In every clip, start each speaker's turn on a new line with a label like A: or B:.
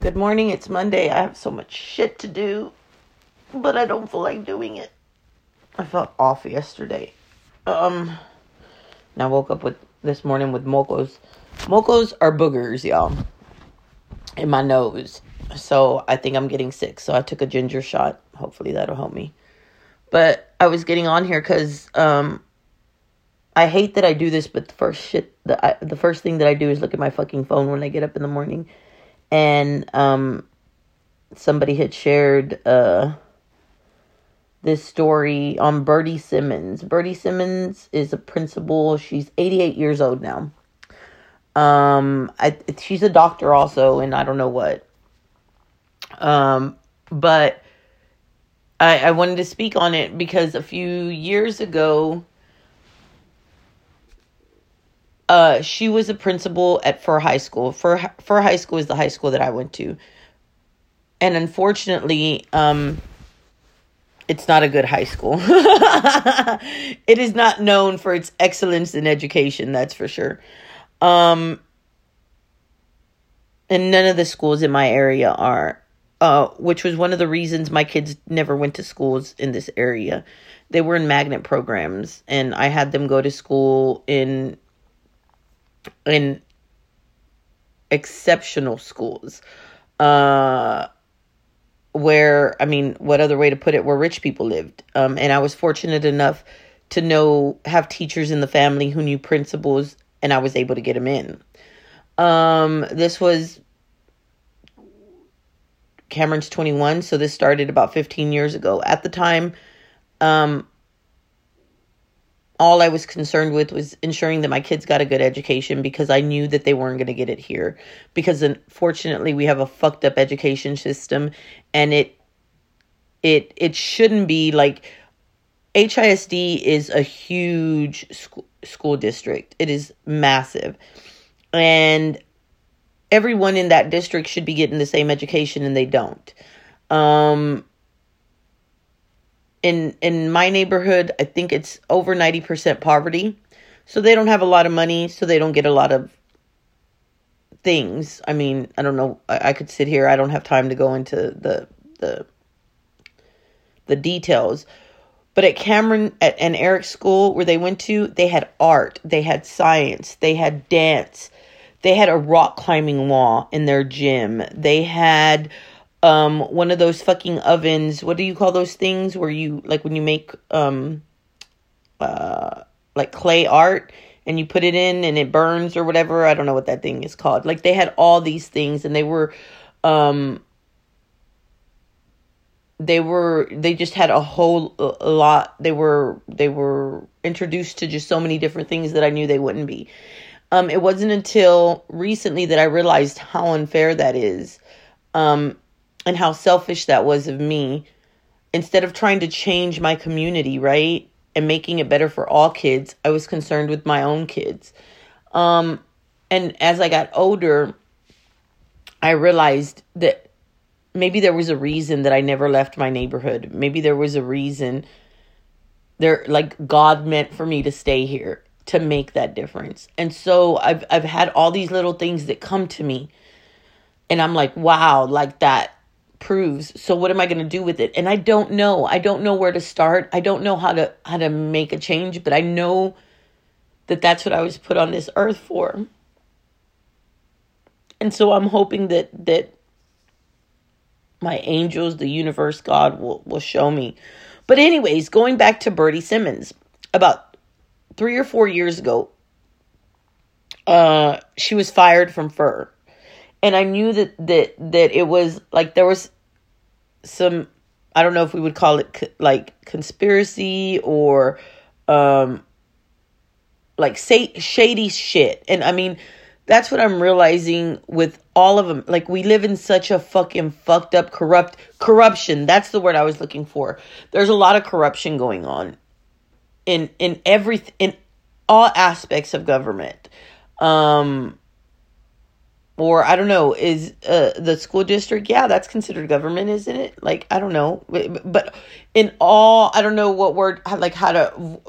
A: Good morning. It's Monday. I have so much shit to do, but I don't feel like doing it. I felt off yesterday. Um, and I woke up with this morning with mocos. Mocos are boogers, y'all, in my nose. So I think I'm getting sick. So I took a ginger shot. Hopefully that'll help me. But I was getting on here because um, I hate that I do this. But the first shit, the I, the first thing that I do is look at my fucking phone when I get up in the morning and um somebody had shared uh this story on Bertie Simmons. Bertie Simmons is a principal. She's 88 years old now. Um I she's a doctor also and I don't know what. Um but I I wanted to speak on it because a few years ago uh, she was a principal at Furr High School. Furr, Furr High School is the high school that I went to. And unfortunately, um, it's not a good high school. it is not known for its excellence in education, that's for sure. Um, and none of the schools in my area are, uh, which was one of the reasons my kids never went to schools in this area. They were in magnet programs, and I had them go to school in in exceptional schools. Uh where i mean what other way to put it where rich people lived. Um and i was fortunate enough to know have teachers in the family who knew principals and i was able to get them in. Um this was cameron's 21 so this started about 15 years ago. At the time um all I was concerned with was ensuring that my kids got a good education because I knew that they weren't going to get it here. Because unfortunately, we have a fucked up education system, and it it it shouldn't be like HISD is a huge school, school district. It is massive, and everyone in that district should be getting the same education, and they don't. Um, in in my neighborhood, I think it's over 90% poverty. So they don't have a lot of money, so they don't get a lot of things. I mean, I don't know. I, I could sit here. I don't have time to go into the the the details. But at Cameron at and Eric's school where they went to, they had art, they had science, they had dance, they had a rock climbing wall in their gym. They had um one of those fucking ovens. What do you call those things where you like when you make um uh like clay art and you put it in and it burns or whatever? I don't know what that thing is called. Like they had all these things and they were um they were they just had a whole a lot. They were they were introduced to just so many different things that i knew they wouldn't be. Um it wasn't until recently that i realized how unfair that is. Um and how selfish that was of me instead of trying to change my community, right? And making it better for all kids, I was concerned with my own kids. Um, and as I got older, I realized that maybe there was a reason that I never left my neighborhood. Maybe there was a reason there like God meant for me to stay here to make that difference. And so I've I've had all these little things that come to me and I'm like, wow, like that proves so what am i going to do with it? And i don't know. I don't know where to start. I don't know how to how to make a change but i know that that's what i was put on this earth for. And so i'm hoping that that my angels the universe god will will show me. But anyways going back to Bertie Simmons about three or four years ago uh she was fired from Furr and I knew that that that it was like there was some I don't know if we would call it like conspiracy or um like say shady shit. And I mean that's what I'm realizing with all of them. Like we live in such a fucking fucked up corrupt corruption. That's the word I was looking for. There's a lot of corruption going on in in every in all aspects of government. Um or I don't know, is uh, the school district? Yeah, that's considered government, isn't it? Like I don't know, but in all, I don't know what word like how to.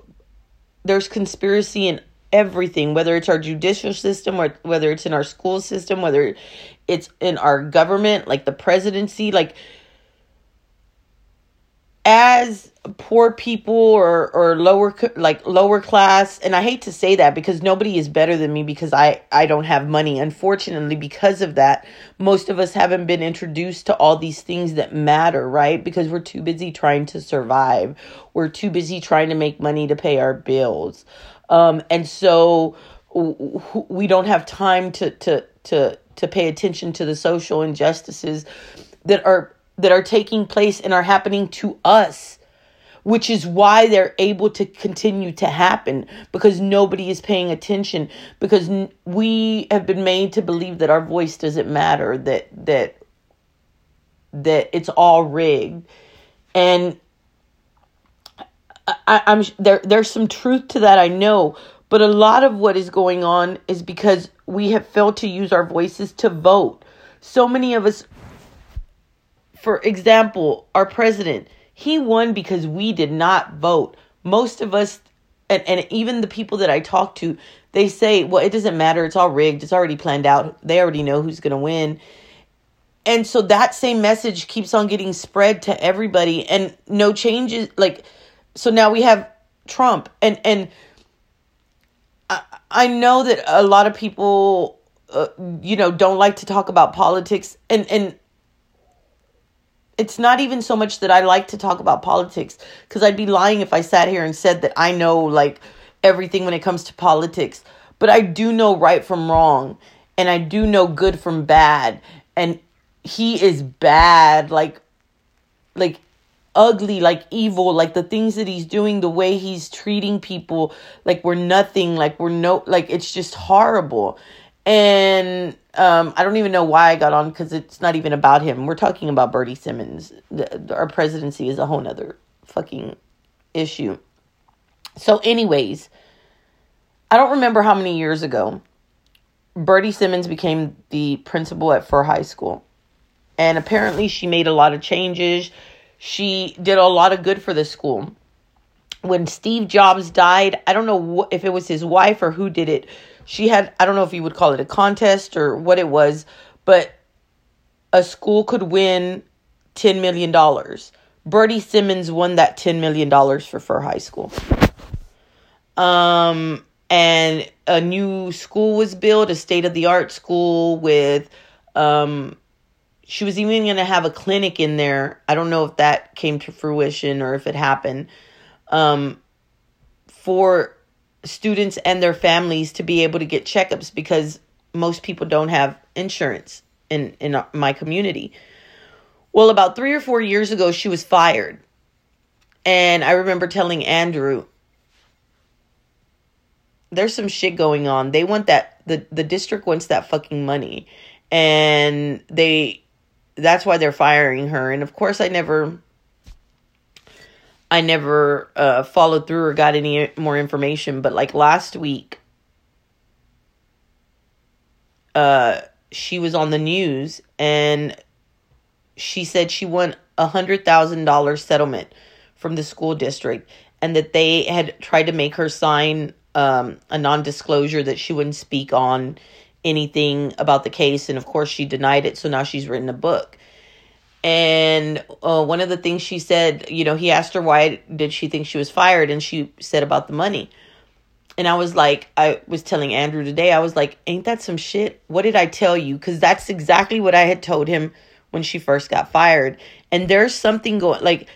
A: There's conspiracy in everything, whether it's our judicial system or whether it's in our school system, whether it's in our government, like the presidency, like as poor people or or lower like lower class. And I hate to say that because nobody is better than me because I I don't have money. Unfortunately because of that most of us haven't been introduced to all these things that matter right? Because we're too busy trying to survive. We're too busy trying to make money to pay our bills. Um and so we don't have time to to to to pay attention to the social injustices that are that are taking place and are happening to us which is why they're able to continue to happen because nobody is paying attention because we have been made to believe that our voice doesn't matter that that that it's all rigged. And I, I'm there there's some truth to that I know but a lot of what is going on is because we have failed to use our voices to vote. So many of us for example, our president, he won because we did not vote. Most of us, and, and even the people that I talk to, they say, well, it doesn't matter. It's all rigged. It's already planned out. They already know who's going to win. And so that same message keeps on getting spread to everybody and no changes. Like, so now we have Trump and, and I, I know that a lot of people, uh, you know, don't like to talk about politics and, and it's not even so much that I like to talk about politics because I'd be lying if I sat here and said that I know like everything when it comes to politics. But I do know right from wrong and I do know good from bad and he is bad like like ugly like evil like the things that he's doing the way he's treating people like we're nothing like we're no like it's just horrible and um, I don't even know why I got on because it's not even about him. We're talking about Bertie Simmons. The, our presidency is a whole nother fucking issue. So, anyways, I don't remember how many years ago Bertie Simmons became the principal at Furr High School. And apparently, she made a lot of changes. She did a lot of good for the school. When Steve Jobs died, I don't know if it was his wife or who did it she had I don't know if you would call it a contest or what it was, but a school could win 10 million dollars. Bertie Simmons won that 10 million dollars for Furr High School. Um and a new school was built, a state of the art school with um she was even going to have a clinic in there. I don't know if that came to fruition or if it happened. Um for students and their families to be able to get checkups because most people don't have insurance in in my community. Well, about 3 or 4 years ago she was fired. And I remember telling Andrew there's some shit going on. They want that the the district wants that fucking money. And they that's why they're firing her. And of course I never I never uh, followed through or got any more information. But like last week, uh, she was on the news and she said she won a hundred thousand dollar settlement from the school district and that they had tried to make her sign um, a non-disclosure that she wouldn't speak on anything about the case and of course she denied it so now she's written a book and uh, one of the things she said you know he asked her why did she think she was fired and she said about the money. And i was like i was telling andrew today i was like ain't that some shit? What did i tell you? Because that's exactly what i had told him when she first got fired. And there's something going like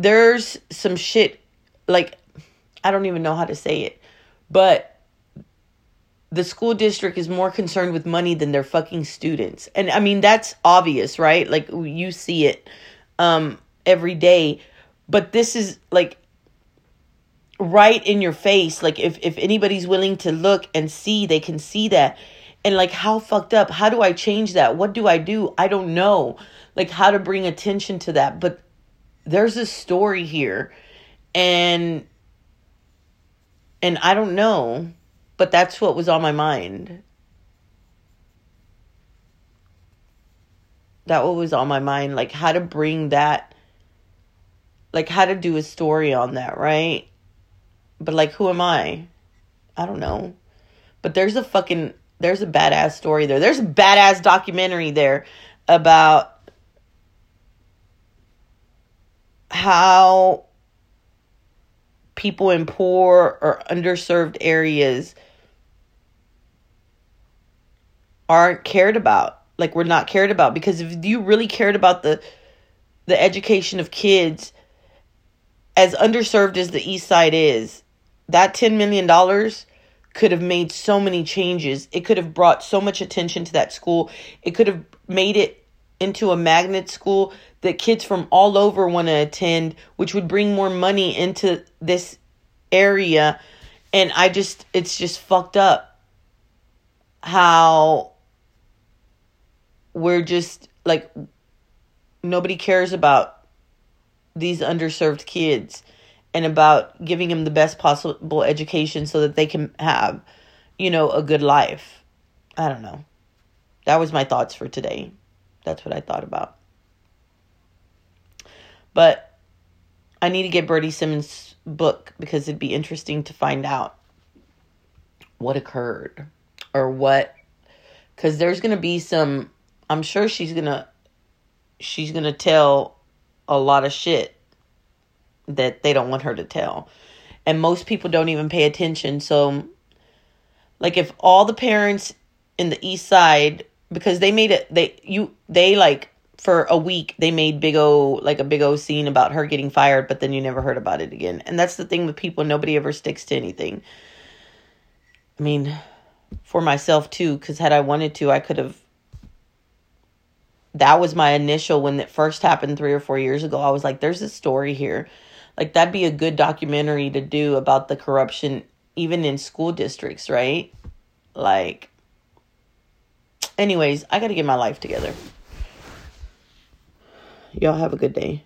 A: there's some shit like i don't even know how to say it but the school district is more concerned with money than their fucking students. And I mean that's obvious, right? Like you see it um every day. But this is like right in your face. Like if if anybody's willing to look and see, they can see that. And like how fucked up? How do I change that? What do I do? I don't know. Like how to bring attention to that. But there's a story here. And and I don't know but that's what was on my mind. That what was on my mind, like how to bring that, like how to do a story on that, right? But like, who am I? I don't know. But there's a fucking there's a badass story there. There's a badass documentary there about how people in poor or underserved areas aren't cared about. Like we're not cared about because if you really cared about the the education of kids as underserved as the east side is, that 10 million dollars could have made so many changes. It could have brought so much attention to that school. It could have made it into a magnet school that kids from all over want to attend, which would bring more money into this area. And I just, it's just fucked up how we're just like, nobody cares about these underserved kids and about giving them the best possible education so that they can have, you know, a good life. I don't know. That was my thoughts for today. That's what I thought about. But I need to get Bertie Simmons' book because it'd be interesting to find out what occurred or what because there's gonna be some i'm sure she's gonna she's gonna tell a lot of shit that they don't want her to tell. And most people don't even pay attention. So, like, if all the parents in the east side, because they made it, they, you, they like, for a week they made big o like a big o scene about her getting fired but then you never heard about it again and that's the thing with people nobody ever sticks to anything i mean for myself too because had i wanted to i could have that was my initial when it first happened three or four years ago i was like there's a story here like that'd be a good documentary to do about the corruption even in school districts, right? Like anyways, I got to get my life together. Y'all have a good day.